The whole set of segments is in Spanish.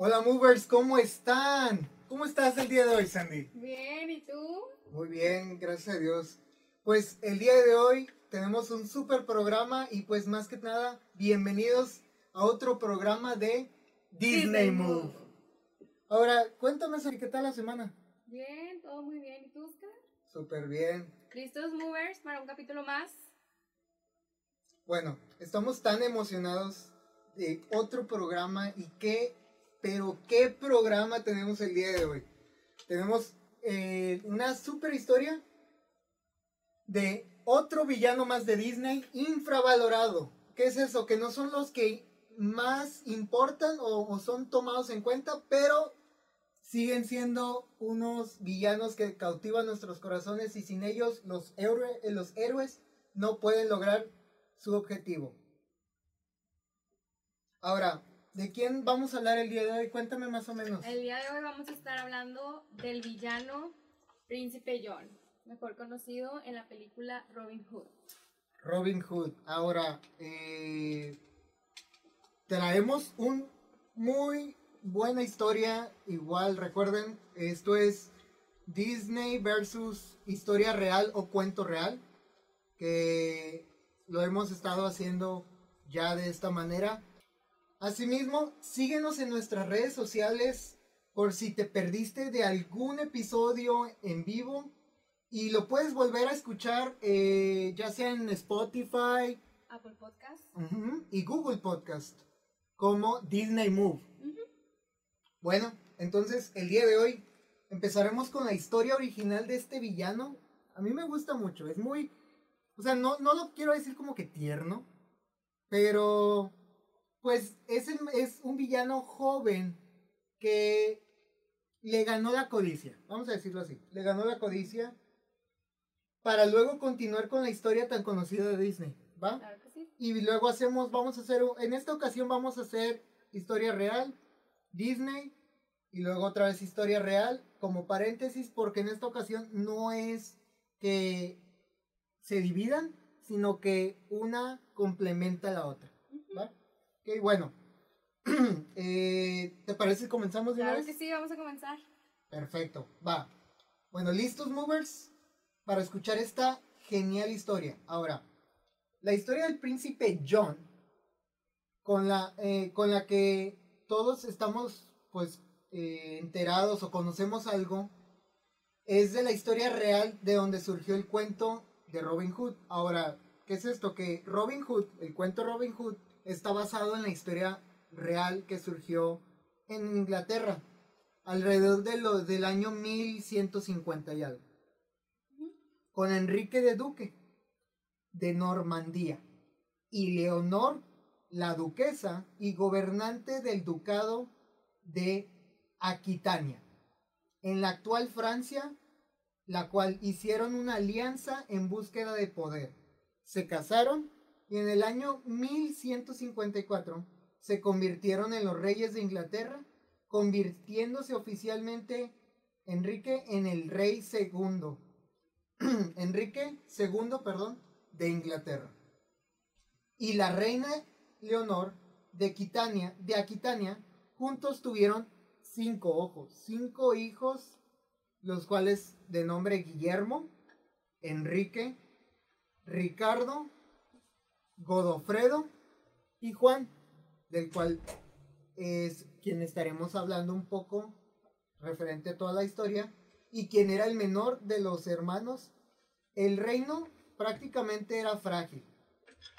Hola movers, ¿cómo están? ¿Cómo estás el día de hoy, Sandy? Bien, ¿y tú? Muy bien, gracias a Dios. Pues el día de hoy tenemos un super programa y pues más que nada, bienvenidos a otro programa de Disney, Disney Move. Move. Ahora, cuéntame, Sandy, ¿qué tal la semana? Bien, todo muy bien. ¿Y tú, Oscar? Súper bien. ¿Listos, movers, para un capítulo más? Bueno, estamos tan emocionados de otro programa y qué, pero qué programa tenemos el día de hoy. Tenemos eh, una super historia de otro villano más de Disney infravalorado. ¿Qué es eso? Que no son los que más importan o, son tomados en cuenta, pero siguen siendo unos villanos que cautivan nuestros corazones y sin ellos los, eh, los héroes no pueden lograr su objetivo. Ahora, ¿de quién vamos a hablar el día de hoy? Cuéntame más o menos. El día de hoy vamos a estar hablando del villano Príncipe John, mejor conocido en la película Robin Hood. Robin Hood. Ahora, eh, traemos un muy buena historia. Igual, recuerden, esto es Disney versus historia real o cuento real. Que lo hemos estado haciendo ya de esta manera. Asimismo, síguenos en nuestras redes sociales por si te perdiste de algún episodio en vivo. Y lo puedes volver a escuchar eh, ya sea en Spotify Apple Podcast. ujú, y Google Podcast como Disney Move. Bueno, entonces el día de hoy empezaremos con la historia original de este villano. A mí me gusta mucho, es muy... O sea, no, no lo quiero decir como que tierno, pero pues es, el- es un villano joven que le ganó la codicia, vamos a decirlo así, le ganó la codicia para luego continuar con la historia tan conocida de Disney, ¿va? Claro que sí. Y luego hacemos, vamos a hacer, en esta ocasión vamos a hacer historia real, Disney, y luego otra vez historia real, como paréntesis, porque en esta ocasión no es que se dividan, sino que una complementa a la otra. Ok, bueno. Eh, ¿Te parece si comenzamos de una Claro vez? que sí, vamos a comenzar. Perfecto, va. Bueno, listos movers para escuchar esta genial historia. Ahora, la historia del príncipe John, con la, eh, con la que todos estamos pues eh, enterados o conocemos algo, es de la historia real de donde surgió el cuento de Robin Hood. Ahora, ¿qué es esto? Que Robin Hood, el cuento Robin Hood, está basado en la historia real que surgió en Inglaterra alrededor de lo, del año 1150 y algo, con Enrique de Duque de Normandía y Leonor, la duquesa y gobernante del ducado de Aquitania, en la actual Francia, la cual hicieron una alianza en búsqueda de poder. Se casaron y en el año 1154 se convirtieron en los reyes de Inglaterra convirtiéndose oficialmente Enrique en el rey segundo. Enrique segundo, perdón, de Inglaterra. Y la reina Leonor de Aquitania, de Aquitania, juntos tuvieron cinco ojos, cinco hijos, los cuales de nombre Guillermo, Enrique, Ricardo, Godofredo y Juan, del cual es quien estaremos hablando un poco referente a toda la historia y quien era el menor de los hermanos. El reino prácticamente era frágil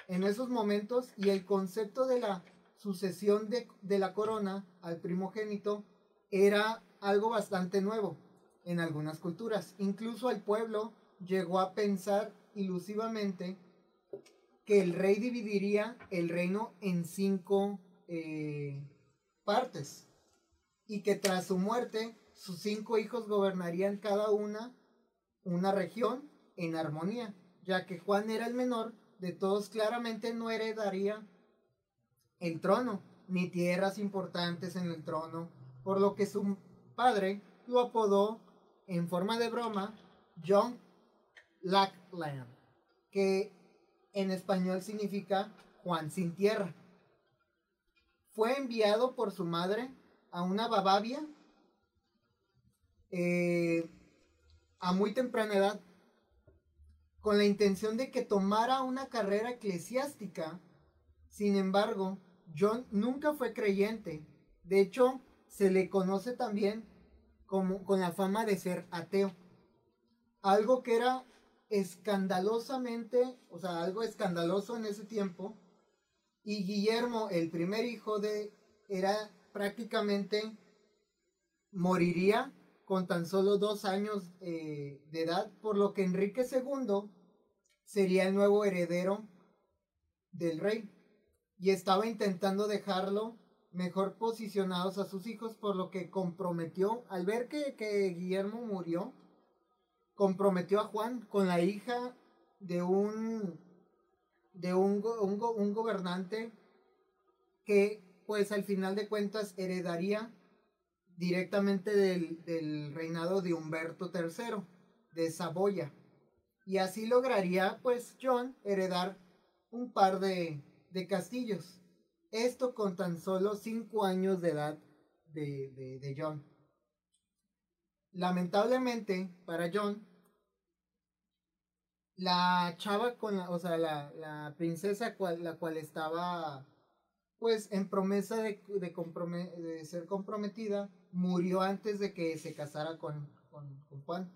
en esos momentos y el concepto de la sucesión de, la corona al primogénito era algo bastante nuevo en algunas culturas. Incluso el pueblo llegó a pensar ilusivamente que el rey dividiría el reino en cinco eh, partes y que tras su muerte sus cinco hijos gobernarían cada una una región en armonía, ya que Juan era el menor de todos, claramente no heredaría el trono, ni tierras importantes en el trono, por lo que su padre lo apodó en forma de broma John Lackland, que en español significa Juan sin tierra. Fue enviado por su madre a una Babavia eh, a muy temprana edad con la intención de que tomara una carrera eclesiástica. Sin embargo, John nunca fue creyente. De hecho, se le conoce también como, con la fama de ser ateo. Algo que era escandalosamente, o sea, algo escandaloso en ese tiempo. Y Guillermo, el primer hijo de, era prácticamente, moriría con tan solo dos años eh, de edad, por lo que Enrique II sería el nuevo heredero del rey. Y estaba intentando dejarlo mejor posicionados a sus hijos, por lo que comprometió, al ver que, que Guillermo murió, comprometió a Juan con la hija de un de un, un, un, gobernante que pues al final de cuentas heredaría directamente del, reinado de Humberto III de Saboya. Y así lograría, pues, John heredar un par de, de castillos. Esto con tan solo cinco años de edad de, de, John. Lamentablemente, para John, la chava con la, o sea, la, la princesa la cual estaba, pues, en promesa de, de, de ser comprometida, murió antes de que se casara con, Juan,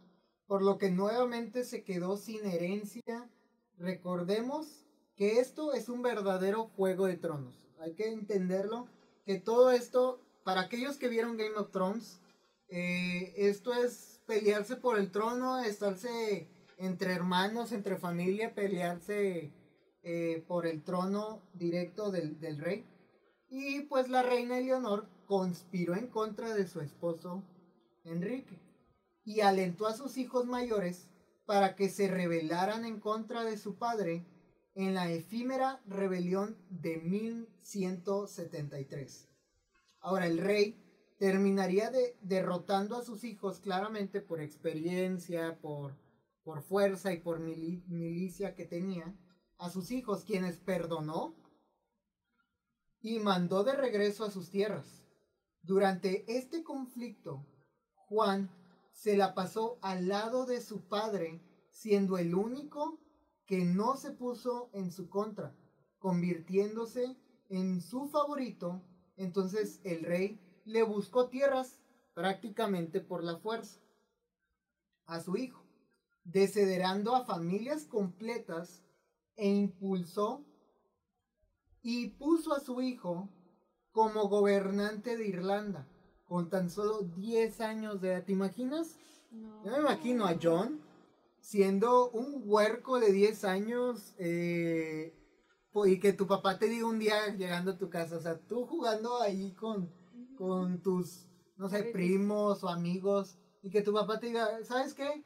por lo que nuevamente se quedó sin herencia. Recordemos que esto es un verdadero juego de tronos. Hay que entenderlo, que todo esto, para aquellos que vieron Game of Thrones, eh, esto es pelearse por el trono, estarse entre hermanos, entre familia, pelearse eh, por el trono directo del, del rey. Y pues la reina Eleonor conspiró en contra de su esposo Enrique y alentó a sus hijos mayores para que se rebelaran en contra de su padre en la efímera rebelión de 1173. Ahora el rey terminaría de, derrotando a sus hijos claramente por experiencia, por, por fuerza y por milicia que tenía, a sus hijos quienes perdonó y mandó de regreso a sus tierras. Durante este conflicto, Juan se la pasó al lado de su padre, siendo el único que no se puso en su contra, convirtiéndose en su favorito. Entonces el rey le buscó tierras prácticamente por la fuerza a su hijo, desederando a familias completas e impulsó y puso a su hijo como gobernante de Irlanda, con tan solo 10 años de edad. ¿Te imaginas? Yo me imagino a John siendo un huerco de 10 años eh, y que tu papá te diga un día llegando a tu casa, o sea, tú jugando ahí con, con tus, no sé, primos o amigos, y que tu papá te diga, ¿sabes qué?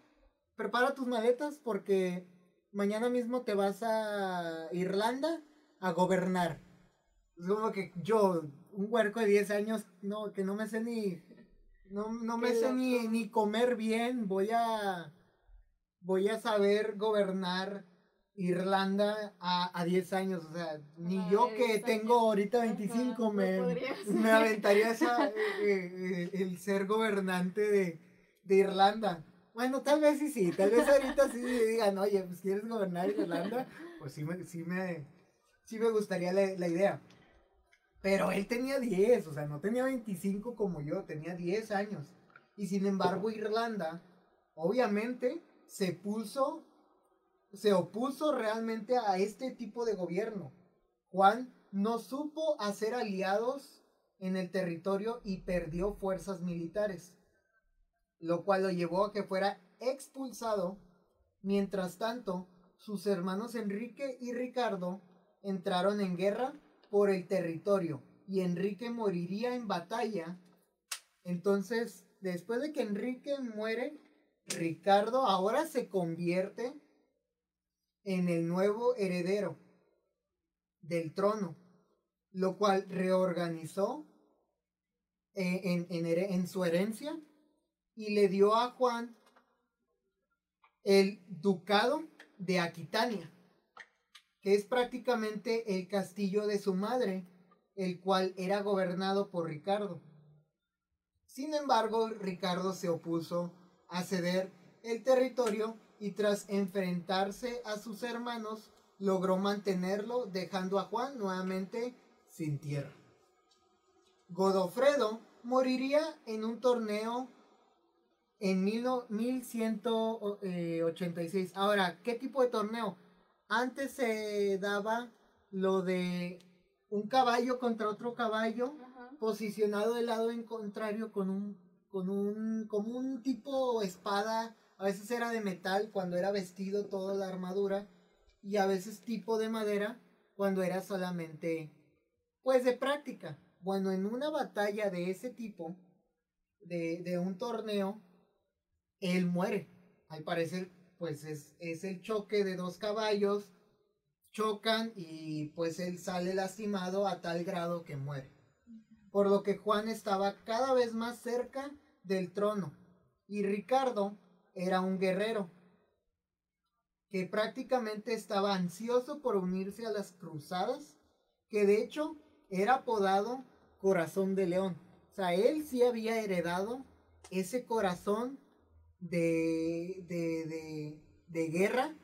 Prepara tus maletas porque mañana mismo te vas a Irlanda a gobernar. Es como que yo, un huerco de 10 años, no, que no me sé ni. No, no me sé ni, ni, comer bien. Voy a. Voy a saber gobernar Irlanda a, a 10 años. O sea, ni yo que tengo ahorita 25 me, me aventaría esa, eh, eh, eh, el ser gobernante de, de Irlanda. Bueno, tal vez sí, sí. Tal vez ahorita sí digan, oye, pues quieres gobernar Irlanda. Pues sí me, sí me, sí me gustaría la, idea. Pero él tenía 10, o sea, no tenía 25 como yo, tenía 10 años. Y sin embargo, Irlanda, obviamente, se puso, se opuso realmente a este tipo de gobierno. Juan no supo hacer aliados en el territorio y perdió fuerzas militares, lo cual lo llevó a que fuera expulsado. Mientras tanto, sus hermanos Enrique y Ricardo entraron en guerra por el territorio y Enrique moriría en batalla. Entonces, después de que Enrique muere, Ricardo ahora se convierte en el nuevo heredero del trono, lo cual reorganizó eh, en, en, su herencia y le dio a Juan el ducado de Aquitania es prácticamente el castillo de su madre, el cual era gobernado por Ricardo. Sin embargo, Ricardo se opuso a ceder el territorio y tras enfrentarse a sus hermanos, logró mantenerlo, dejando a Juan nuevamente sin tierra. Godofredo moriría en un torneo en 1186. Ahora, ¿qué tipo de torneo? Antes se daba lo de un caballo contra otro caballo posicionado del lado en contrario con un con un como un tipo espada, a veces era de metal cuando era vestido toda la armadura y a veces tipo de madera cuando era solamente pues de práctica. Bueno, en una batalla de ese tipo, de, de un torneo, él muere. Al parecer, pues es, es el choque de dos caballos, chocan y pues él sale lastimado a tal grado que muere. Por lo que Juan estaba cada vez más cerca del trono y Ricardo era un guerrero que prácticamente estaba ansioso por unirse a las cruzadas, que de hecho era apodado Corazón de León. O sea, él sí había heredado ese corazón de, de, de, guerra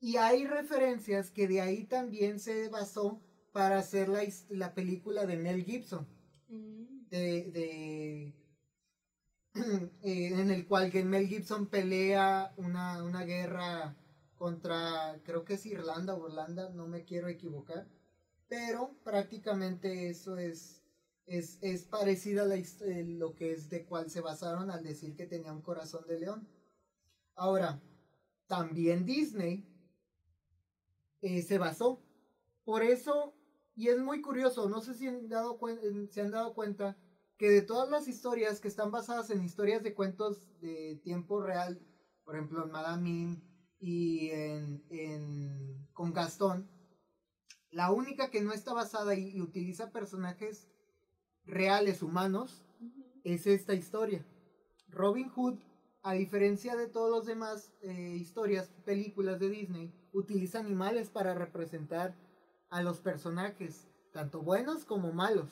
y hay referencias que de ahí también se basó para hacer la, la película de Mel Gibson. Mm. De, de eh, en el cual Mel Gibson pelea una, una guerra contra, creo que es Irlanda o Irlanda, no me quiero equivocar, pero prácticamente eso es, es, es parecida a eh, lo que es de cual se basaron al decir que tenía un corazón de león. Ahora, también Disney eh, se basó. Por eso, y es muy curioso, no sé si han dado se han dado cuenta que de todas las historias que están basadas en historias de cuentos de tiempo real, por ejemplo, en Madame y en, con Gastón, la única que no está basada y, utiliza personajes reales, humanos, es esta historia. Robin Hood, a diferencia de todas las demás eh, historias, películas de Disney, utiliza animales para representar a los personajes, tanto buenos como malos.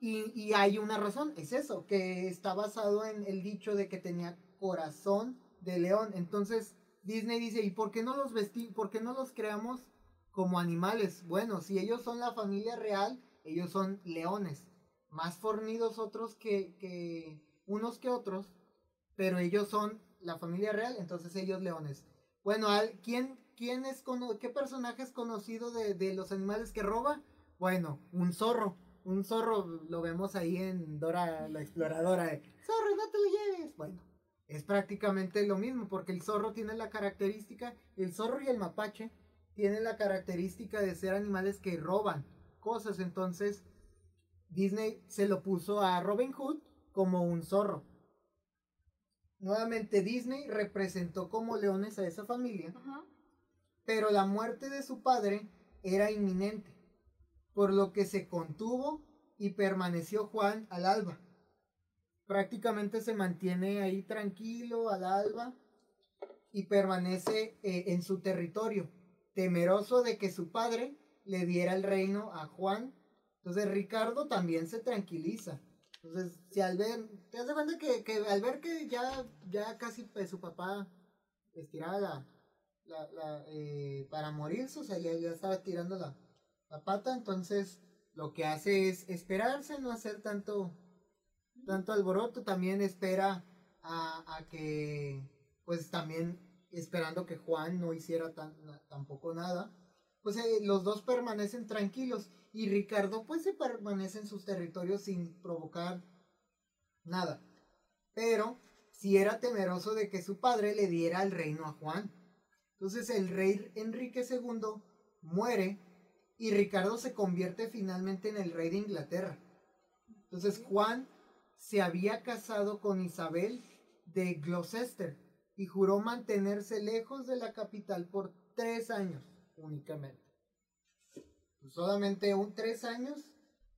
Y, y, hay una razón, es eso, que está basado en el dicho de que tenía corazón de león. Entonces Disney dice, ¿y por qué no los vesti por qué no los creamos como animales? Bueno, si ellos son la familia real, ellos son leones, más fornidos otros que, unos que otros, pero ellos son la familia real, entonces ellos leones. Bueno, ¿quién, quién es ¿qué personaje es conocido de, de los animales que roba? Bueno, un zorro. Un zorro lo vemos ahí en Dora la exploradora. zorro, no te lo lleves. Bueno, es prácticamente lo mismo, porque el zorro tiene la característica, el zorro y el mapache tienen la característica de ser animales que roban cosas, entonces Disney se lo puso a Robin Hood como un zorro. Nuevamente Disney representó como leones a esa familia, pero la muerte de su padre era inminente, por lo que se contuvo y permaneció Juan al alba. Prácticamente se mantiene ahí tranquilo al alba y permanece eh, en su territorio, temeroso de que su padre le diera el reino a Juan. Entonces Ricardo también se tranquiliza. Entonces, si al ver, te das cuenta que, que, al ver que ya, ya casi pues, su papá estiraba la, la, eh, para morirse, o sea, ya, ya estaba tirando la, la pata, entonces lo que hace es esperarse, no hacer tanto, tanto alboroto, también espera a, que, pues también esperando que Juan no hiciera tan, tampoco nada, pues eh, los dos permanecen tranquilos y Ricardo pues se permanece en sus territorios sin provocar nada. Pero si era temeroso de que su padre le diera el reino a Juan. Entonces el rey Enrique II muere y Ricardo se convierte finalmente en el rey de Inglaterra. Entonces Juan se había casado con Isabel de Gloucester y juró mantenerse lejos de la capital por tres años únicamente. Pues solamente un tres años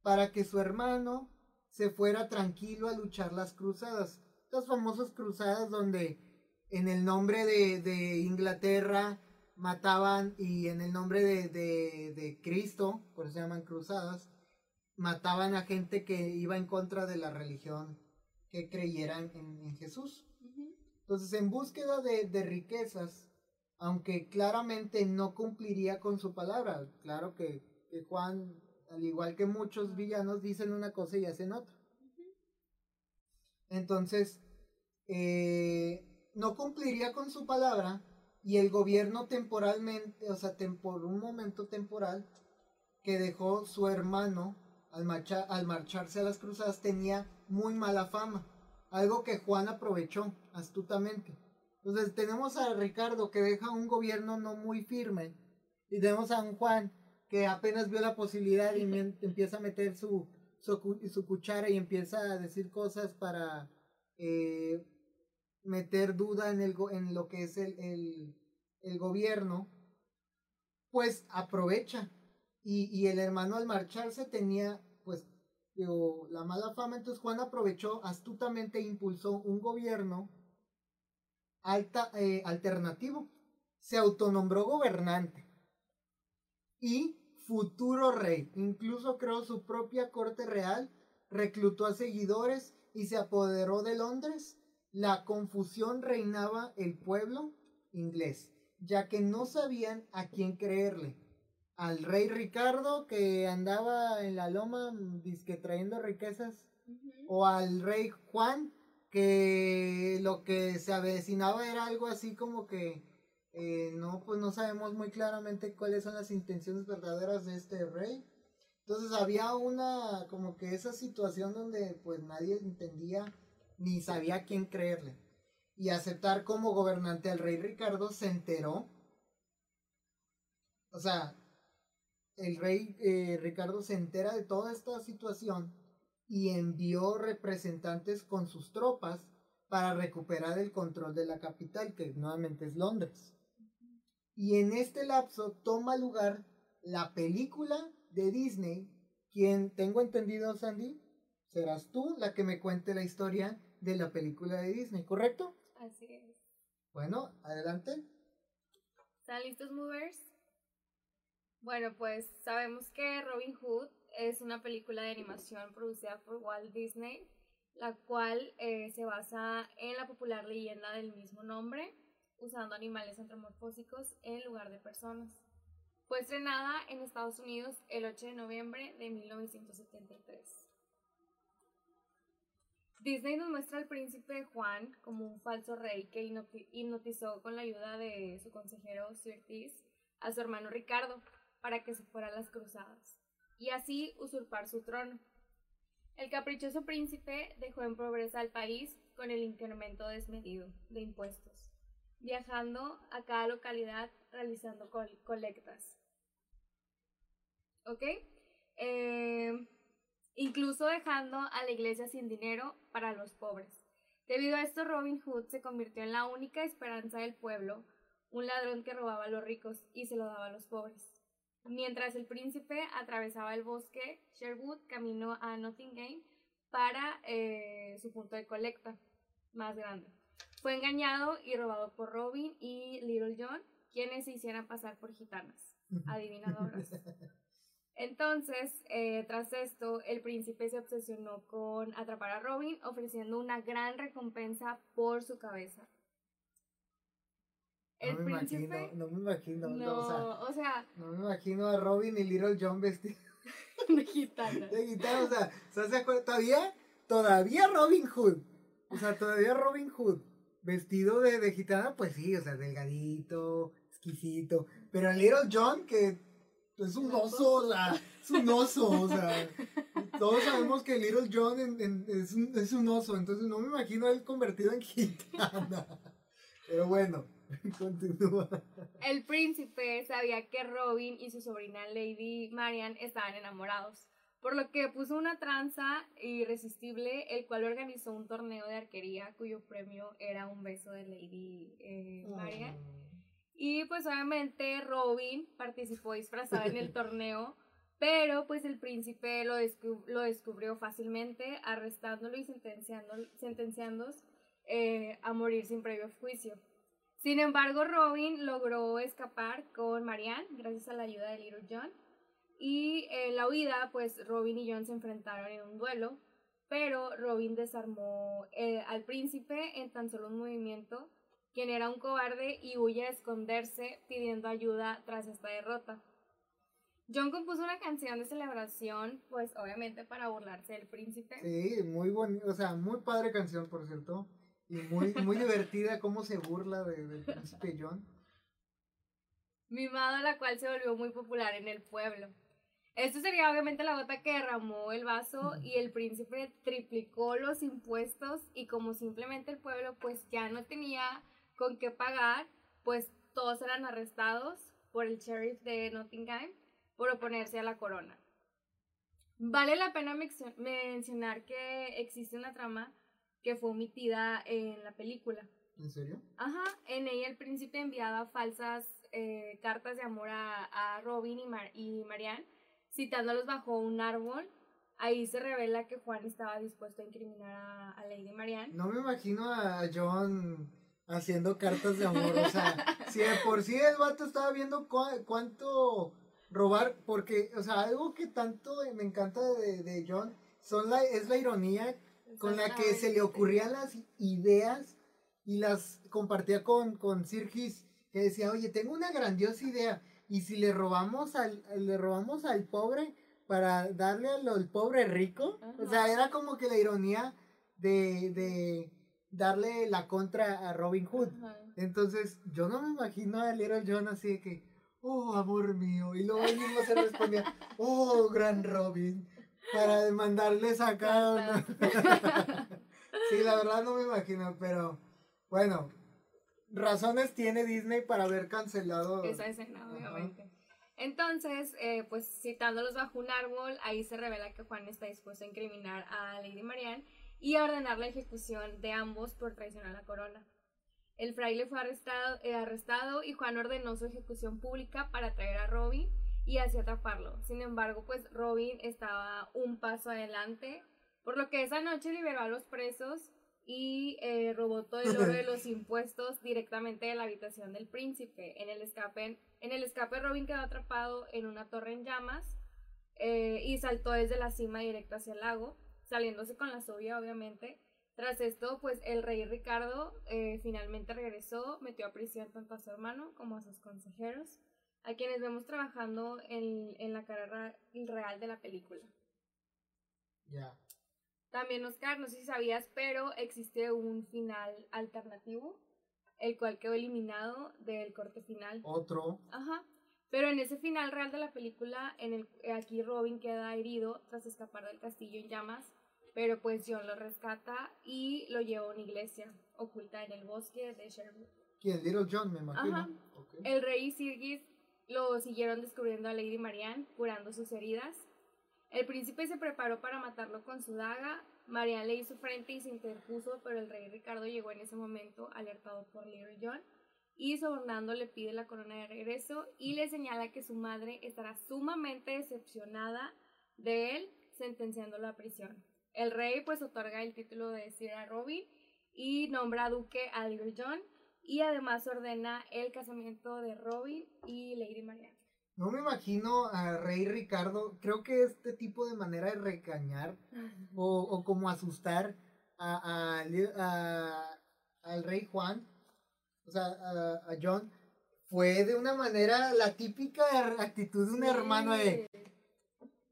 para que su hermano se fuera tranquilo a luchar las cruzadas. Las famosas cruzadas donde en el nombre de, Inglaterra mataban y en el nombre de, de Cristo, por eso se llaman cruzadas, mataban a gente que iba en contra de la religión que creyeran en, Jesús. Entonces, en búsqueda de, de, riquezas, aunque claramente no cumpliría con su palabra, claro que, que Juan, al igual que muchos villanos, dicen una cosa y hacen otra. Entonces, eh, no cumpliría con su palabra y el gobierno temporalmente, o sea, por un momento temporal, que dejó su hermano al, al marcharse a las cruzadas, tenía muy mala fama, algo que Juan aprovechó astutamente. Entonces tenemos a Ricardo que deja un gobierno no muy firme y tenemos a un Juan que apenas vio la posibilidad y empieza a meter su, su, cuchara y empieza a decir cosas para eh, meter duda en, el, en lo que es el, el, el gobierno, pues aprovecha. Y, y, el hermano al marcharse tenía, pues, digo, la mala fama. Entonces Juan aprovechó astutamente e impulsó un gobierno alta, eh, alternativo. Se autonombró gobernante. Y futuro rey. Incluso creó su propia corte real, reclutó a seguidores y se apoderó de Londres. La confusión reinaba el pueblo inglés, ya que no sabían a quién creerle. Al rey Ricardo que andaba en la loma disque trayendo riquezas, o al rey Juan que lo que se avecinaba era algo así como que eh, no, pues no sabemos muy claramente cuáles son las intenciones verdaderas de este rey. Entonces había una, como que esa situación donde pues nadie entendía ni sabía quién creerle. Y aceptar como gobernante al rey Ricardo se enteró. O sea, el rey eh, Ricardo se entera de toda esta situación y envió representantes con sus tropas para recuperar el control de la capital, que nuevamente es Londres. Y en este lapso toma lugar la película de Disney, quien tengo entendido, Sandy, serás tú la que me cuente la historia de la película de Disney, ¿correcto? Así es. Bueno, adelante. ¿Están listos, movers? Bueno, pues sabemos que Robin Hood es una película de animación producida por Walt Disney, la cual eh, se basa en la popular leyenda del mismo nombre usando animales antropomórficos en lugar de personas. Fue estrenada en Estados Unidos el 8 de noviembre de 1973. Disney nos muestra al príncipe Juan como un falso rey que hipnotizó con la ayuda de su consejero Sirtis a su hermano Ricardo para que se fuera a las cruzadas y así usurpar su trono. El caprichoso príncipe dejó en pobreza al país con el incremento desmedido de impuestos viajando a cada localidad realizando colectas. ¿Ok? Eh, incluso dejando a la iglesia sin dinero para los pobres. Debido a esto, Robin Hood se convirtió en la única esperanza del pueblo, un ladrón que robaba a los ricos y se lo daba a los pobres. Mientras el príncipe atravesaba el bosque, Sherwood caminó a Nottingham para eh, su punto de colecta más grande. Fue engañado y robado por Robin y Little John, quienes se hicieran pasar por gitanas, adivinadoras. Entonces, eh, tras esto, el príncipe se obsesionó con atrapar a Robin, ofreciendo una gran recompensa por su cabeza. El no me príncipe. Imagino, no me imagino. No, o, sea, No me imagino a Robin y Little John vestidos. de gitana. De gitana, o sea, ¿se acuerdan? Todavía, todavía Robin Hood. O sea, todavía Robin Hood vestido de, de gitana, pues sí, o sea, delgadito, exquisito. Pero el Little John, que es un oso, o sea, es un oso, o sea, todos sabemos que Little John es, un, es, un, oso, entonces no me imagino él convertido en gitana. Pero bueno, continúa. El príncipe sabía que Robin y su sobrina Lady Marian estaban enamorados por lo que puso una tranza irresistible, el cual organizó un torneo de arquería cuyo premio era un beso de Lady eh, Maria. Y pues obviamente Robin participó disfrazada en el torneo, pero pues el príncipe lo, lo descubrió fácilmente, arrestándolo y sentenciando, eh, a morir sin previo juicio. Sin embargo, Robin logró escapar con Marianne gracias a la ayuda de Little John Y en la huida, pues Robin y John se enfrentaron en un duelo, pero Robin desarmó eh, al príncipe en tan solo un movimiento, quien era un cobarde y huye a esconderse pidiendo ayuda tras esta derrota. John compuso una canción de celebración, pues obviamente para burlarse del príncipe. Sí, muy bonita, o sea, muy padre canción, por cierto. Y muy, muy divertida cómo se burla de, del príncipe John. Mimado, la cual se volvió muy popular en el pueblo. Esto sería obviamente la gota que derramó el vaso y el príncipe triplicó los impuestos y como simplemente el pueblo pues ya no tenía con qué pagar, pues todos eran arrestados por el sheriff de Nottingham por oponerse a la corona. Vale la pena mencionar que existe una trama que fue omitida en la película. ¿En serio? Ajá, en ella el príncipe enviaba falsas eh, cartas de amor a, Robin y, y Marianne, citándolos bajo un árbol. Ahí se revela que Juan estaba dispuesto a incriminar a, Lady Marianne. No me imagino a John haciendo cartas de amor, o sea, si de por sí el vato estaba viendo cuánto robar, porque, o sea, algo que tanto me encanta de, de John son la, es la ironía con la que se le ocurrían las ideas y las compartía con, con Sirgis, que decía, oye, tengo una grandiosa idea, y si le robamos al, le robamos al pobre para darle al, pobre rico, o sea, era como que la ironía de, de darle la contra a Robin Hood. Entonces, yo no me imagino a Little John así de que, oh, amor mío. Y luego él mismo se respondía, oh, gran Robin, para demandarles acá. sí, la verdad no me imagino, pero bueno, razones tiene Disney para haber cancelado esa escena, obviamente. Entonces, eh, pues citándolos bajo un árbol, ahí se revela que Juan está dispuesto a incriminar a Lady Marianne y a ordenar la ejecución de ambos por traición a la corona. El fraile fue arrestado, eh, arrestado y Juan ordenó su ejecución pública para traer a Robin y así atraparlo. Sin embargo, pues Robin estaba un paso adelante, por lo que esa noche liberó a los presos y eh, robó todo el oro de los impuestos directamente de la habitación del príncipe. En el escape, en el escape Robin quedó atrapado en una torre en llamas eh, y saltó desde la cima directo hacia el lago, saliéndose con la subia obviamente. Tras esto, pues el rey Ricardo eh, finalmente regresó, metió a prisión tanto a su hermano como a sus consejeros, a quienes vemos trabajando en, en la carrera real de la película. Ya. También, Oscar, no sé si sabías, pero existe un final alternativo, el cual quedó eliminado del corte final. Otro. Ajá. Pero en ese final real de la película, en el, aquí Robin queda herido tras escapar del castillo en llamas pero pues John lo rescata y lo lleva a una iglesia oculta en el bosque de Sherwood. ¿Quién? Little John, me imagino. Ajá. El rey Sirgis lo siguieron descubriendo a Lady Marianne, curando sus heridas. El príncipe se preparó para matarlo con su daga. Marianne le hizo frente y se interpuso, pero el rey Ricardo llegó en ese momento, alertado por Little John, y sobornando le pide la corona de regreso y le señala que su madre estará sumamente decepcionada de él, sentenciándolo a prisión. El rey pues otorga el título de Sir Robin y nombra duque a Little John y además ordena el casamiento de Robin y Lady Marianne. No me imagino a Rey Ricardo, creo que este tipo de manera de recañar o, como asustar a, al rey Juan, o sea, a, John, fue de una manera la típica actitud de un hermano de,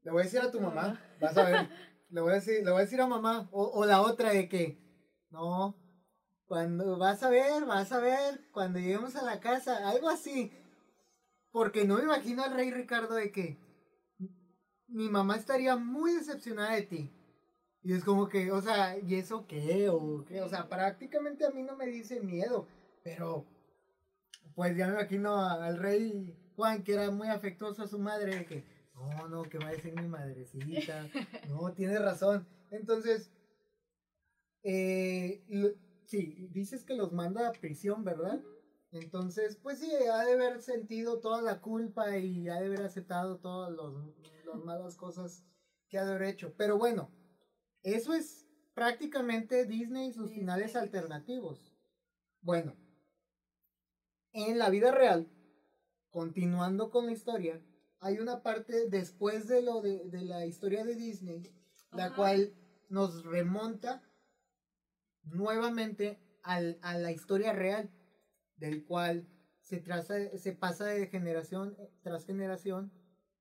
le voy a decir a tu mamá, vas a ver. le voy a decir, le voy a decir a mamá, o, la otra de que, no, cuando vas a ver, vas a ver, cuando lleguemos a la casa, algo así. Porque no me imagino al rey Ricardo de que mi mamá estaría muy decepcionada de ti. Y es como que, o sea, ¿y eso qué? O, qué? o sea, prácticamente a mí no me dice miedo, pero pues ya me imagino al rey Juan, que era muy afectuoso a su madre, de que, no, no, que va a decir mi madrecita. No, tiene razón. Entonces, eh, sí, dices que los manda a prisión, ¿verdad? Entonces, pues sí, ha de haber sentido toda la culpa y ha de haber aceptado todas las malas cosas que ha de haber hecho. Pero bueno, eso es prácticamente Disney y sus finales alternativos. Bueno, en la vida real, continuando con la historia, hay una parte después de lo de, de la historia de Disney, la cual nos remonta nuevamente al, a la historia real, del cual se, traza, se pasa de generación tras generación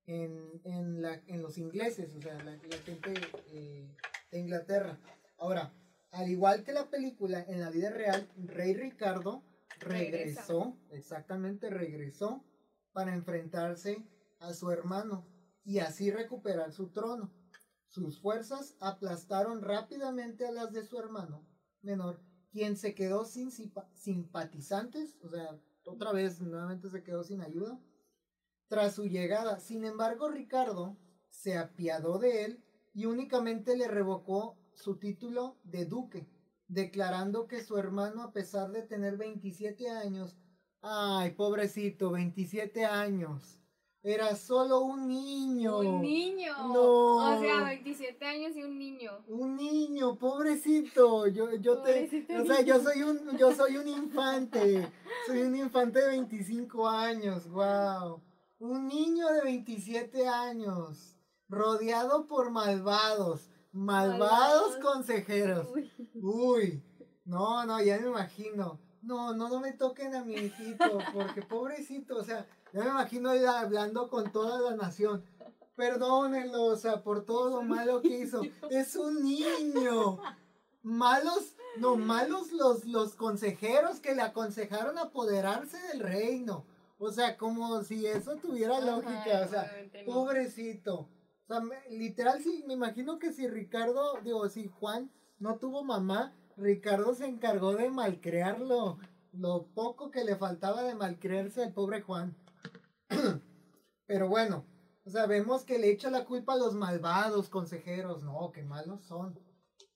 en, en, la, en los ingleses, o sea, la, gente eh, de Inglaterra. Ahora, al igual que la película, en la vida real, Rey Ricardo regresó, exactamente regresó, para enfrentarse a su hermano y así recuperar su trono. Sus fuerzas aplastaron rápidamente a las de su hermano menor, quien se quedó sin simpatizantes, o sea, otra vez nuevamente se quedó sin ayuda, tras su llegada. Sin embargo, Ricardo se apiadó de él y únicamente le revocó su título de duque, declarando que su hermano, a pesar de tener 27 años, ay, pobrecito, 27 años, era solo un niño. Un niño. No. O sea, 27 años y un niño. Un niño, pobrecito. Yo, yo te, o sea, yo soy un, yo soy un infante. Soy un infante de 25 años. Wow. Un niño de 27 años. Rodeado por malvados. Malvados, consejeros. Uy. Uy. No, no, ya me imagino. No, no, no me toquen a mi hijito, porque pobrecito, o sea, ya me imagino él hablando con toda la nación. Perdónenlo, o sea, por todo lo malo que hizo. Es un niño. Malos, no, malos los, los consejeros que le aconsejaron apoderarse del reino. O sea, como si eso tuviera lógica. O sea, pobrecito. O sea, literal, sí, me imagino que si Ricardo, digo, si Juan no tuvo mamá, Ricardo se encargó de malcrearlo. Lo poco que le faltaba de malcrearse al pobre Juan. Pero bueno, vemos que le echa la culpa a los malvados consejeros. No, qué malos son.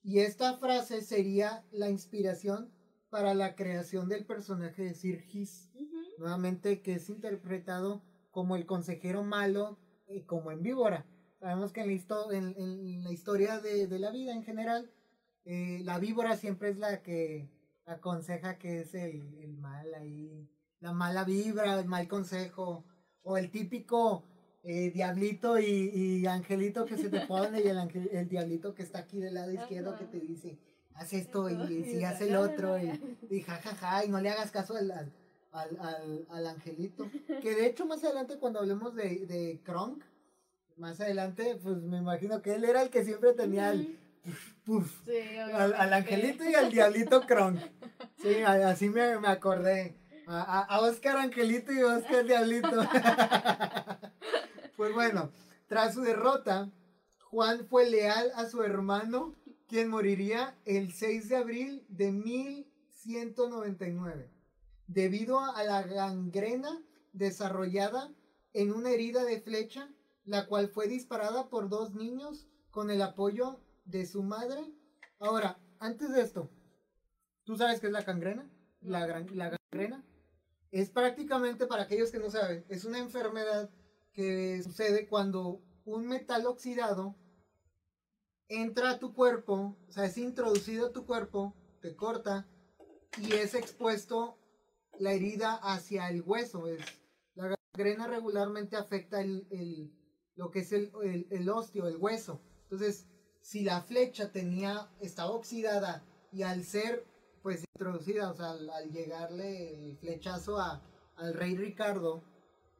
Y esta frase sería la inspiración para la creación del personaje de Sir His. Nuevamente, que es interpretado como el consejero malo y como en víbora. Sabemos que en la, historia de, la vida en general, eh, la víbora siempre es la que aconseja que es el, el mal ahí, la mala vibra, el mal consejo o el típico eh, diablito y, angelito que se te pone y el, el diablito que está aquí del lado izquierdo que te dice, haz esto y, si hace el otro y, jajaja y no le hagas caso al, al, al, angelito. Que de hecho más adelante cuando hablemos de, de Kronk, más adelante pues me imagino que él era el que siempre tenía el... al, angelito y al diablito Kronk. Sí, así me, me acordé. A, Oscar Angelito y Oscar Diablito. pues bueno, tras su derrota, Juan fue leal a su hermano, quien moriría el 6 de abril de 1199, debido a la gangrena desarrollada en una herida de flecha, la cual fue disparada por dos niños con el apoyo de su madre. Ahora, antes de esto, ¿tú sabes qué es la gangrena? La, la gangrena es prácticamente, para aquellos que no saben, es una enfermedad que sucede cuando un metal oxidado entra a tu cuerpo, o sea, es introducido a tu cuerpo, te corta y es expuesto la herida hacia el hueso. Es, la gangrena regularmente afecta el, lo que es el, el, el osteo, el hueso. Entonces, si la flecha tenía, estaba oxidada y al ser pues introducida, o sea, al, llegarle el flechazo a, al rey Ricardo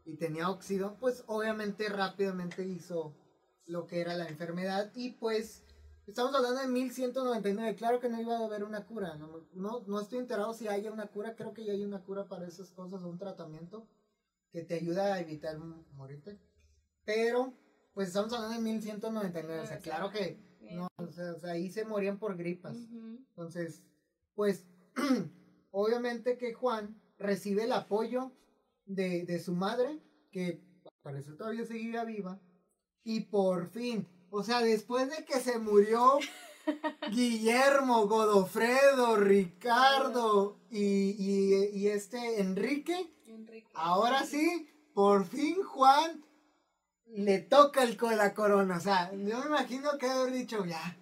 y tenía óxido, pues obviamente rápidamente hizo lo que era la enfermedad y pues estamos hablando de 1199, claro que no iba a haber una cura, no, no, estoy enterado si haya una cura, creo que ya hay una cura para esas cosas, un tratamiento que te ayuda a evitar morirte, pero pues estamos hablando de 1199, o sea, claro que no, o sea, ahí se morían por gripas, entonces pues obviamente que Juan recibe el apoyo de, su madre, que parece todavía seguía viva, y por fin, o sea, después de que se murió Guillermo, Godofredo, Ricardo y, este Enrique, ahora sí, por fin Juan le toca el, la corona, o sea, yo me imagino que haber dicho, ya,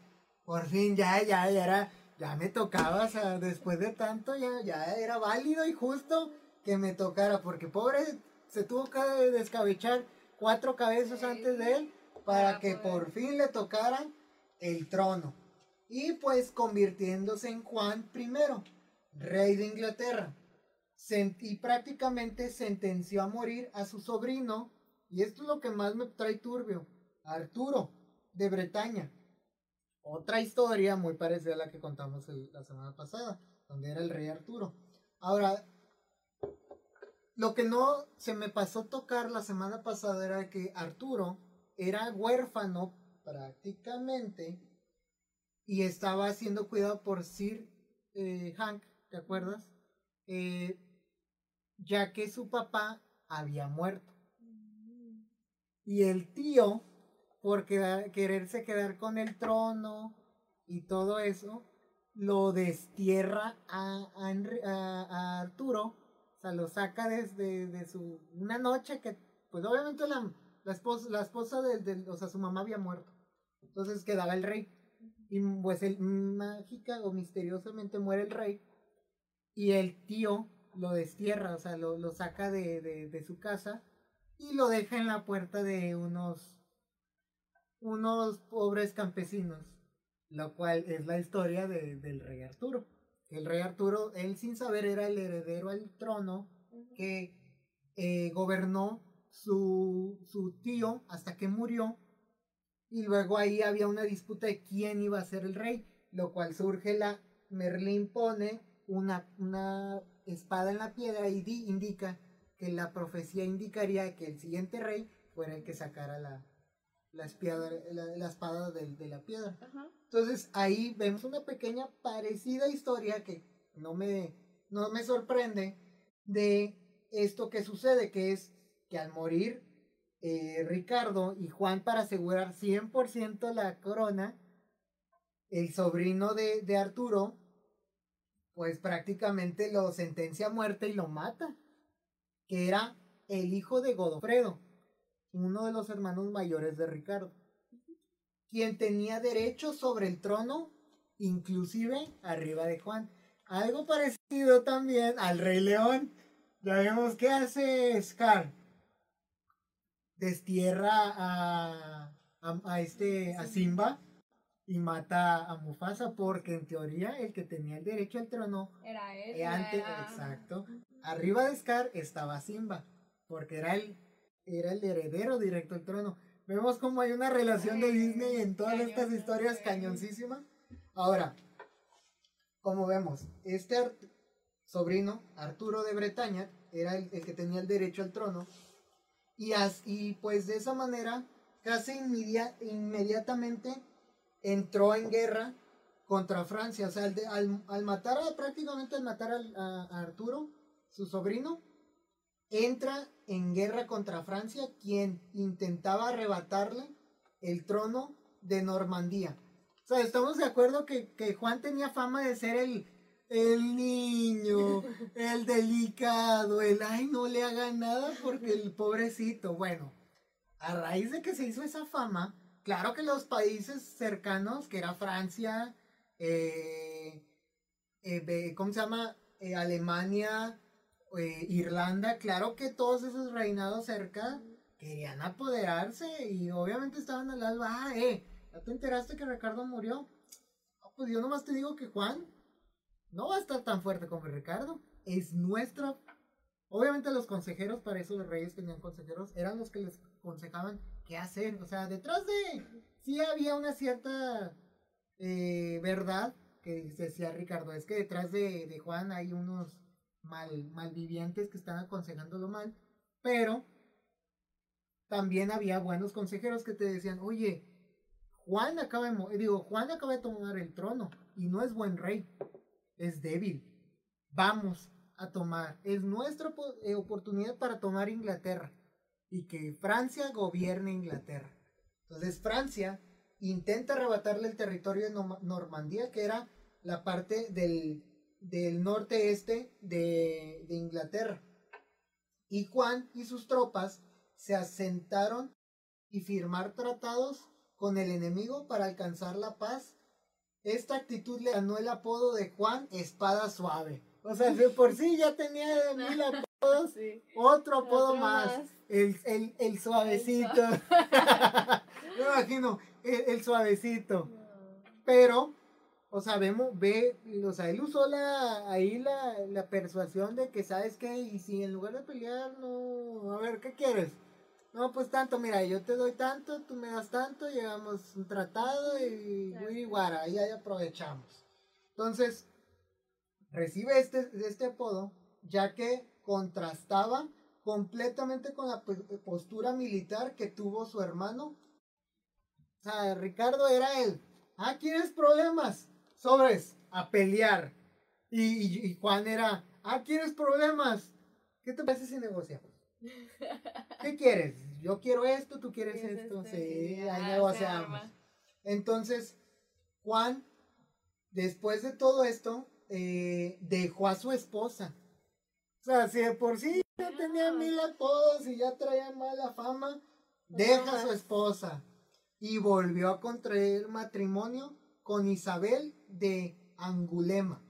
por fin, ya, ya, ya era ya me tocaba, o sea, después de tanto ya, ya era válido y justo que me tocara, porque pobre se tuvo que descabechar cuatro cabezas antes de él para que por fin le tocaran el trono. Y pues convirtiéndose en Juan I, rey de Inglaterra. y prácticamente sentenció a morir a su sobrino, y esto es lo que más me trae turbio, Arturo de Bretaña. Otra historia muy parecida a la que contamos la semana pasada, donde era el rey Arturo. Ahora, lo que no se me pasó tocar la semana pasada era que Arturo era huérfano prácticamente y estaba siendo cuidado por Sir eh, Hank, ¿te acuerdas? Eh, ya que su papá había muerto. Y el tío, por quererse quedar con el trono y todo eso, lo destierra a, a, Arturo, o sea, lo saca desde de su una noche que, pues obviamente la, la esposa, la esposa del, o sea, su mamá había muerto. Entonces quedaba el rey. Y pues el, mágica o misteriosamente muere el rey. Y el tío lo destierra, o sea, lo, lo saca de, de, su casa y lo deja en la puerta de unos, unos pobres campesinos. Lo cual es la historia de, del rey Arturo. El rey Arturo, él sin saber, era el heredero al trono que eh, gobernó su, su tío hasta que murió. Y luego ahí había una disputa de quién iba a ser el rey, lo cual surge la Merlín pone una, una espada en la piedra y indica que la profecía indicaría que el siguiente rey fuera el que sacara la, la, espada, la, espada de, de, la piedra. Entonces ahí vemos una pequeña parecida historia que no me, no me sorprende de esto que sucede, que es que al morir eh, Ricardo y Juan para asegurar 100% la corona, el sobrino de, de, Arturo, pues prácticamente lo sentencia a muerte y lo mata, que era el hijo de Godofredo, uno de los hermanos mayores de Ricardo, quien tenía derecho sobre el trono, inclusive arriba de Juan. Algo parecido también al Rey León. Ya vemos qué hace Scar destierra a, a, este, a Simba y mata a Mufasa porque en teoría el que tenía el derecho al trono era él. Eh, exacto. Arriba de Scar estaba Simba porque era el, era el heredero directo al trono. Vemos como hay una relación de Disney en todas estas historias cañoncísima. Ahora, como vemos, este sobrino, Arturo de Bretaña, era el, el que tenía el derecho al trono y, y pues de esa manera, casi inmediatamente entró en guerra contra Francia. O sea, al, matar a, prácticamente al matar a, Arturo, su sobrino, entra en guerra contra Francia, quien intentaba arrebatarle el trono de Normandía. O sea, estamos de acuerdo que, que Juan tenía fama de ser el, el niño, el delicado, el ay, no le haga nada porque el pobrecito. Bueno, a raíz de que se hizo esa fama, claro que los países cercanos, que era Francia, eh, eh, ¿cómo se llama? Eh, Alemania, Irlanda, claro que todos esos reinados cerca querían apoderarse y obviamente estaban al alba, ah, eh, ¿ya te enteraste que Ricardo murió? pues yo nomás te digo que Juan no va a estar tan fuerte como Ricardo. Es nuestro. Obviamente los consejeros, para eso los reyes tenían consejeros, eran los que les aconsejaban qué hacer. O sea, detrás de... Sí había una cierta eh, verdad que decía Ricardo, es que detrás de, de Juan hay unos mal, malvivientes que están aconsejándolo mal, pero también había buenos consejeros que te decían, oye, Juan acaba de, digo, Juan acaba de tomar el trono y no es buen rey es débil. Vamos a tomar, es nuestra eh, oportunidad para tomar Inglaterra y que Francia gobierne Inglaterra. Entonces Francia intenta arrebatarle el territorio de Normandía, que era la parte del, del norte-este de, de Inglaterra. Y Juan y sus tropas se asentaron y firmar tratados con el enemigo para alcanzar la paz esta actitud le ganó el apodo de Juan Espada Suave. O sea, de por sí ya tenía mil Otro apodo más. El, el, el, suavecito. Me imagino, el, suavecito. Pero, o sea, vemos, ve, o sea, él usó la, ahí la, la persuasión de que, ¿sabes qué? Y si en lugar de pelear, no, a ver, ¿qué quieres? No, pues tanto, mira, yo te doy tanto, tú me das tanto, llegamos un tratado y igual, ahí, ahí aprovechamos. Entonces, recibe este, este apodo, ya que contrastaba completamente con la postura militar que tuvo su hermano. O sea, Ricardo era él. Ah, ¿quieres problemas? Sobres, a pelear. Y, Juan era, ah, ¿quieres problemas? ¿Qué te parece si negociamos? ¿Qué quieres? Yo quiero esto, tú quieres esto. Sí, ahí negociamos. Entonces, Juan, después de todo esto, eh, dejó a su esposa o sea, si de por sí ya tenía mil apodos y ya traía mala fama, deja a su esposa y volvió a contraer matrimonio con Isabel de Angulema,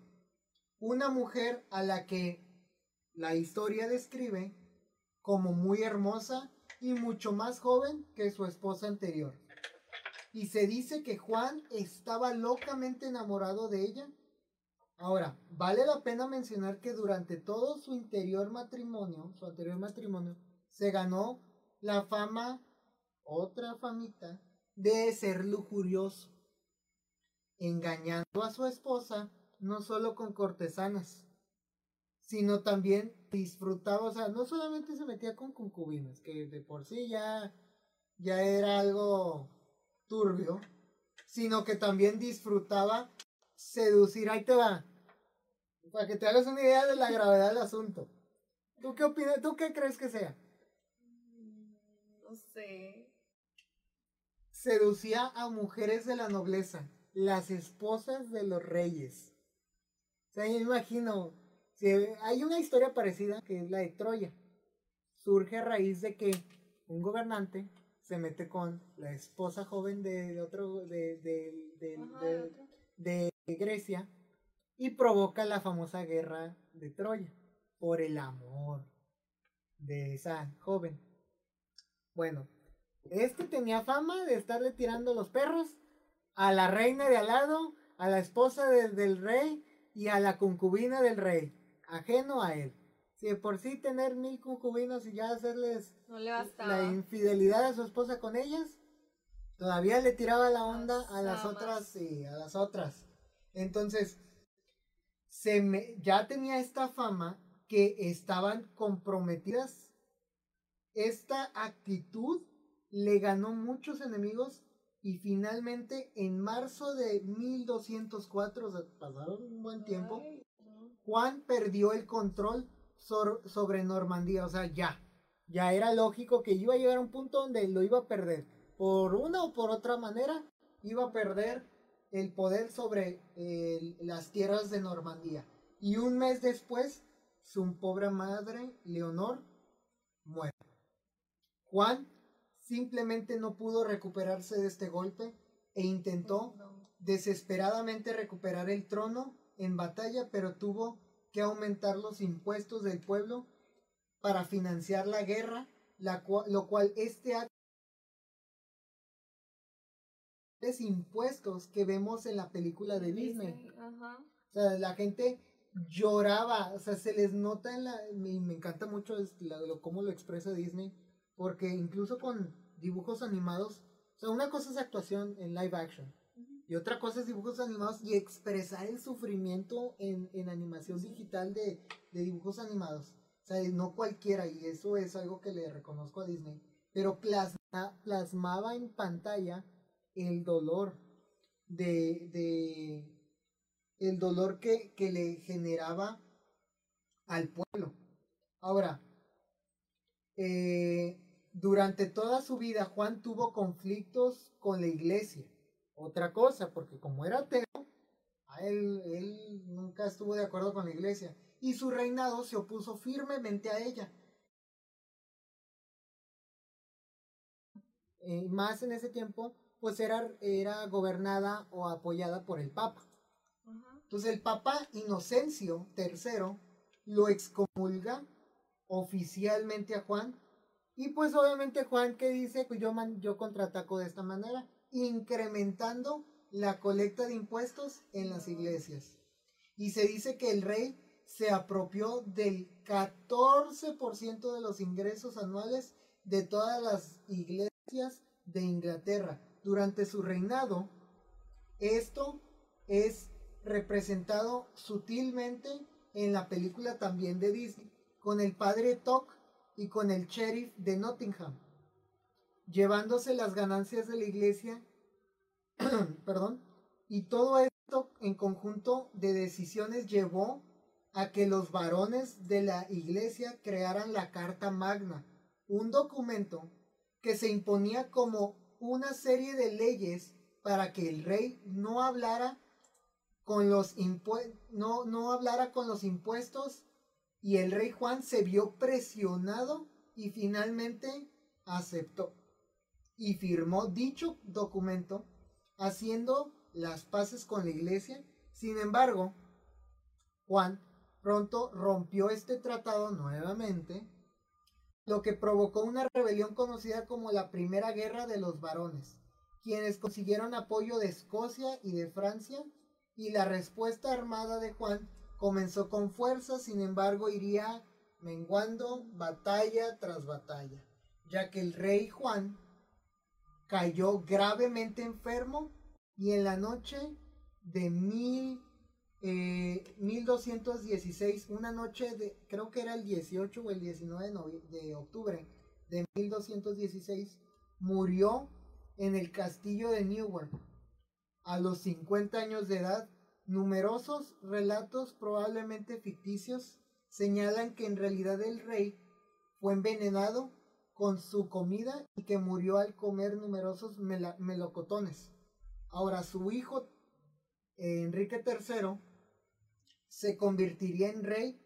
una mujer a la que la historia describe como muy hermosa y mucho más joven que su esposa anterior. Y se dice que Juan estaba locamente enamorado de ella. Ahora, vale la pena mencionar que durante todo su interior matrimonio, su anterior matrimonio, se ganó la fama, otra famita, de ser lujurioso, engañando a su esposa no solo con cortesanas, sino también disfrutaba, o sea, no solamente se metía con concubinas, que de por sí ya, ya era algo turbio, sino que también disfrutaba seducir, ahí te va, para que te hagas una idea de la gravedad del asunto. ¿Tú qué opinas? ¿Tú qué crees que sea? Mm, no sé. Seducía a mujeres de la nobleza, las esposas de los reyes. O sea, yo imagino, si hay una historia parecida que es la de Troya. Surge a raíz de que un gobernante se mete con la esposa joven de otro de, de, de Grecia y provoca la famosa guerra de Troya por el amor de esa joven. Bueno, este tenía fama de estarle tirando los perros a la reina de al lado, a la esposa del rey y a la concubina del rey, ajeno a él. Si de por sí tener mil concubinos y ya hacerles la infidelidad a su esposa con ellas, todavía le tiraba la onda a las otras y a las otras. Entonces, se me, ya tenía esta fama que estaban comprometidas. Esta actitud le ganó muchos enemigos y finalmente en marzo de 1204, o sea, pasaron un buen tiempo, Juan perdió el control sobre Normandía, o sea, ya, ya era lógico que iba a llegar a un punto donde lo iba a perder. Por una o por otra manera, iba a perder el poder sobre las tierras de Normandía. Y un mes después, su pobre madre, Leonor, muere. Juan simplemente no pudo recuperarse de este golpe e intentó desesperadamente recuperar el trono en batalla, pero tuvo que aumentar los impuestos del pueblo para financiar la guerra, la lo cual este acto impuestos que vemos en la película de Disney. O sea, la gente lloraba, o sea, se les nota en la... Y me encanta mucho lo, cómo lo expresa Disney, porque incluso con dibujos animados, o sea, una cosa es actuación en live action, y otra cosa es dibujos animados y expresar el sufrimiento en, en animación digital de, de, dibujos animados. O sea, no cualquiera, y eso es algo que le reconozco a Disney, pero plasma, plasmaba en pantalla el dolor de, de el dolor que, que le generaba al pueblo. Ahora, eh, durante toda su vida Juan tuvo conflictos con la iglesia. Otra cosa, porque como era ateo, él, él nunca estuvo de acuerdo con la iglesia. Y su reinado se opuso firmemente a ella. Eh, más en ese tiempo pues era, era gobernada o apoyada por el Papa. Entonces el Papa Inocencio III lo excomulga oficialmente a Juan. Y pues obviamente Juan que dice, pues yo, man, yo contraataco de esta manera, incrementando la colecta de impuestos en las iglesias. Y se dice que el rey se apropió del 14% de los ingresos anuales de todas las iglesias de Inglaterra. Durante su reinado, esto es representado sutilmente en la película también de Disney, con el padre Toc y con el sheriff de Nottingham, llevándose las ganancias de la iglesia, perdón, y todo esto en conjunto de decisiones llevó a que los varones de la iglesia crearan la Carta Magna, un documento que se imponía como una serie de leyes para que el rey no hablara con los no, no hablara con los impuestos y el rey Juan se vio presionado y finalmente aceptó y firmó dicho documento haciendo las paces con la iglesia. Sin embargo, Juan pronto rompió este tratado nuevamente, lo que provocó una rebelión conocida como la Primera Guerra de los Varones, quienes consiguieron apoyo de Escocia y de Francia, y la respuesta armada de Juan comenzó con fuerza, sin embargo iría menguando batalla tras batalla, ya que el rey Juan cayó gravemente enfermo y en la noche de mil, 1216, eh, una noche de, creo que era el 18 o el 19 de, octubre de 1216, murió en el castillo de Newark. A los 50 años de edad Numerosos relatos, probablemente ficticios, señalan que en realidad el rey fue envenenado con su comida y que murió al comer numerosos melocotones. Ahora su hijo, Enrique III, se convertiría en rey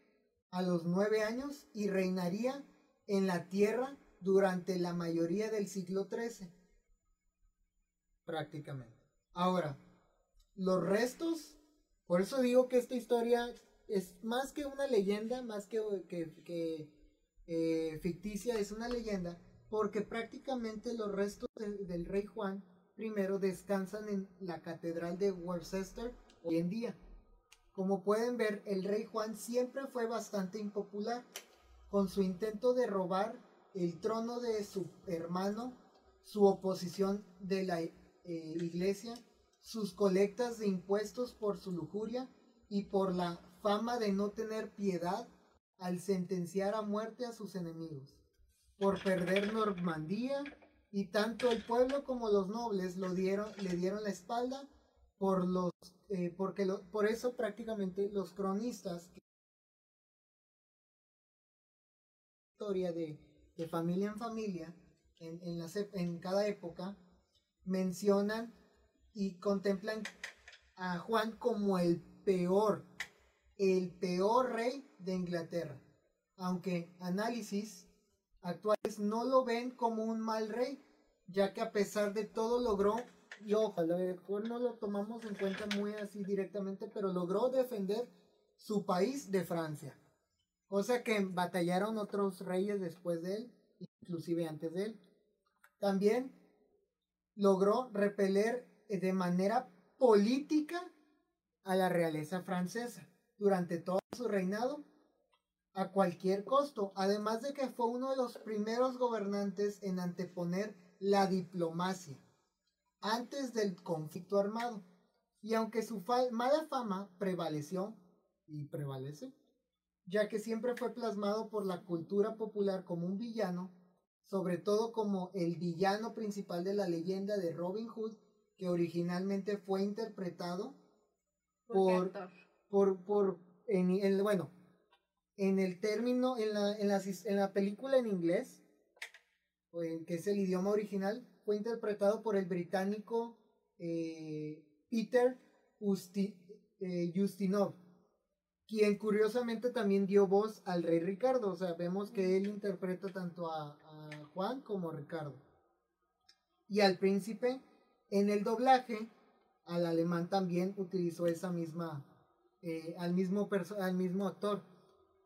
a los nueve años y reinaría en la tierra durante la mayoría del siglo XIII. Prácticamente. Ahora, los restos por eso digo que esta historia es más que una leyenda, más que, eh, ficticia, es una leyenda, porque prácticamente los restos del rey Juan I descansan en la catedral de Worcester hoy en día. Como pueden ver, el rey Juan siempre fue bastante impopular, con su intento de robar el trono de su hermano, su oposición de la eh, iglesia sus colectas de impuestos por su lujuria y por la fama de no tener piedad al sentenciar a muerte a sus enemigos, por perder Normandía y tanto el pueblo como los nobles lo dieron, le dieron la espalda por los, eh, porque por eso prácticamente los cronistas historia de, de familia en familia en, en, en cada época mencionan y contemplan a Juan como el peor, el peor rey de Inglaterra, aunque análisis actuales no lo ven como un mal rey, ya que a pesar de todo logró, y ojalá no lo tomamos en cuenta muy así directamente, pero logró defender su país de Francia, cosa que batallaron otros reyes después de él, inclusive antes de él. También logró repeler de manera política a la realeza francesa durante todo su reinado a cualquier costo, además de que fue uno de los primeros gobernantes en anteponer la diplomacia antes del conflicto armado. Y aunque su mala fama prevaleció y prevalece, ya que siempre fue plasmado por la cultura popular como un villano, sobre todo como el villano principal de la leyenda de Robin Hood, que originalmente fue interpretado por, por, por, en, el, bueno, en el término, en la, en la, en la película en inglés, que es el idioma original, fue interpretado por el británico eh, Peter eh, Justinov, quien curiosamente también dio voz al rey Ricardo. O sea, vemos que él interpreta tanto a, a Juan como a Ricardo. Y al príncipe en el doblaje, al alemán también utilizó esa misma, eh, al, mismo al mismo actor.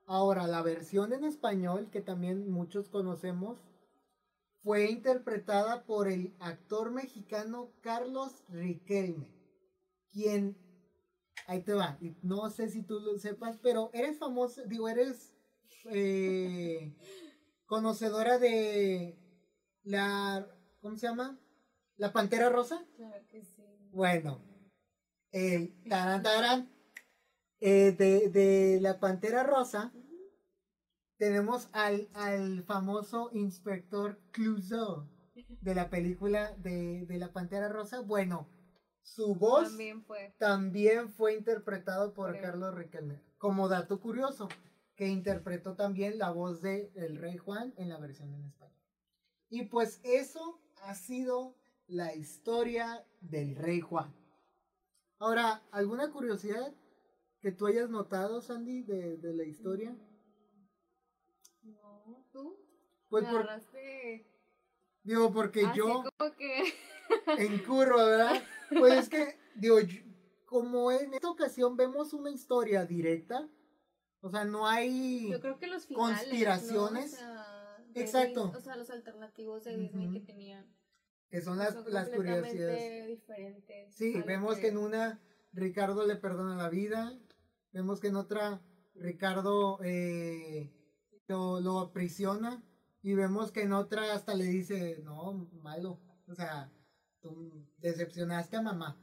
Ahora, la versión en español, que también muchos conocemos, fue interpretada por el actor mexicano Carlos Riquelme, quien, ahí te va, no sé si tú lo sepas, pero eres famoso, digo, eres eh, conocedora de la, ¿cómo se llama? La Pantera Rosa. Claro que sí. Bueno, el taran, taran, eh, de, de la Pantera Rosa tenemos al, al famoso inspector Clouseau de la película de, de la Pantera Rosa. Bueno, su voz También fue. también fue interpretado por. Carlos Riquelme. Como dato curioso, que interpretó también la voz de El Rey Juan en la versión en español. Y pues eso ha sido la historia del Rey Juan. Ahora, ¿alguna curiosidad que tú hayas notado, Sandy, de, de la historia? No, tú. Pues me por- agarraste digo, porque así yo como que. en curva, ¿verdad? Pues es que, digo, yo- como en esta ocasión vemos una historia directa, o sea, no hay... Yo creo que los finales. Conspiraciones. ¿no? O sea, de Exacto. O sea, los alternativos de Disney que tenían. Que son las, son las curiosidades. diferentes. Sí, vemos que en una Ricardo le perdona la vida, vemos que en otra Ricardo eh, lo, lo aprisiona y vemos que en otra hasta le dice, no, malo, o sea, tú decepcionaste a mamá.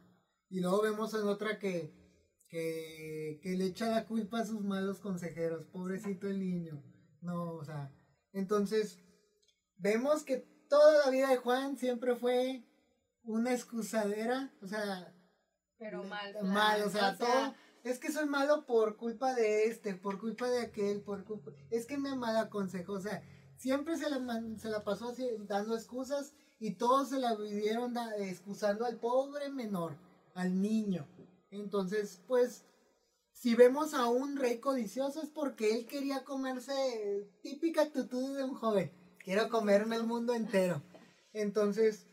Y luego vemos en otra que, que, que le echa la culpa a sus malos consejeros, pobrecito el niño. No, o sea, entonces vemos que toda la vida de Juan siempre fue una excusadera, o sea, Pero mal. mal, o sea, o sea, todo, es que soy malo por culpa de este, por culpa de aquel, por culpa, es que me mal aconsejo, o sea, siempre se la, se la pasó así, dando excusas y todos se la vivieron da- excusando al pobre menor, al niño. Entonces, pues, si vemos a un rey codicioso es porque él quería comerse típica actitud de un joven. Quiero comerme el mundo entero. Entonces,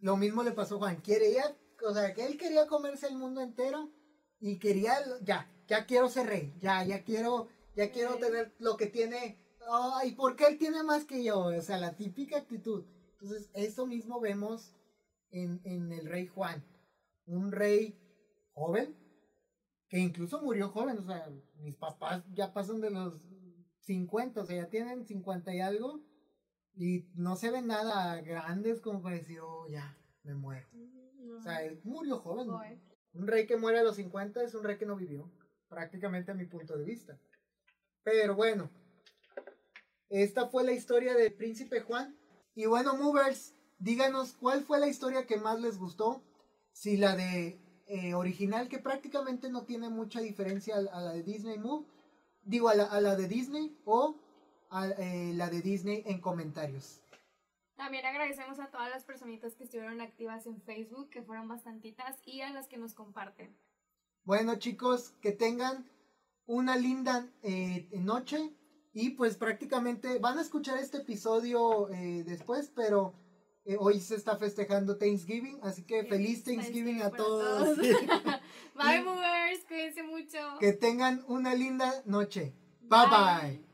lo mismo le pasó a Juan. Quería, o sea, que él quería comerse el mundo entero y quería, ya, ya quiero ser rey, ya, ya quiero, ya quiero tener lo que tiene. Ay, ¿por qué él tiene más que yo? O sea, la típica actitud. Entonces, eso mismo vemos en, en el rey Juan. Un rey joven, que incluso murió joven, o sea, mis papás ya pasan de los 50, o sea, ya tienen 50 y algo, y no se ven nada grandes como para decir, oh, ya, me muero. no, O sea, él murió joven. Un rey que muere a los 50 es un rey que no vivió, prácticamente a mi punto de vista. Pero bueno, esta fue la historia del príncipe Juan. Y bueno, movers, díganos cuál fue la historia que más les gustó. Si la de eh, original, que prácticamente no tiene mucha diferencia a, a la de Disney Move, digo a la, a la de Disney o a eh, la de Disney en comentarios. También agradecemos a todas las personitas que estuvieron activas en Facebook, que fueron bastantitas, y a las que nos comparten. Bueno chicos, que tengan una linda eh, noche y pues prácticamente van a escuchar este episodio eh, después, pero eh, hoy se está festejando Thanksgiving, así que feliz Thanksgiving a todos. Bye, movers, cuídense mucho. que tengan una linda noche. Bye bye.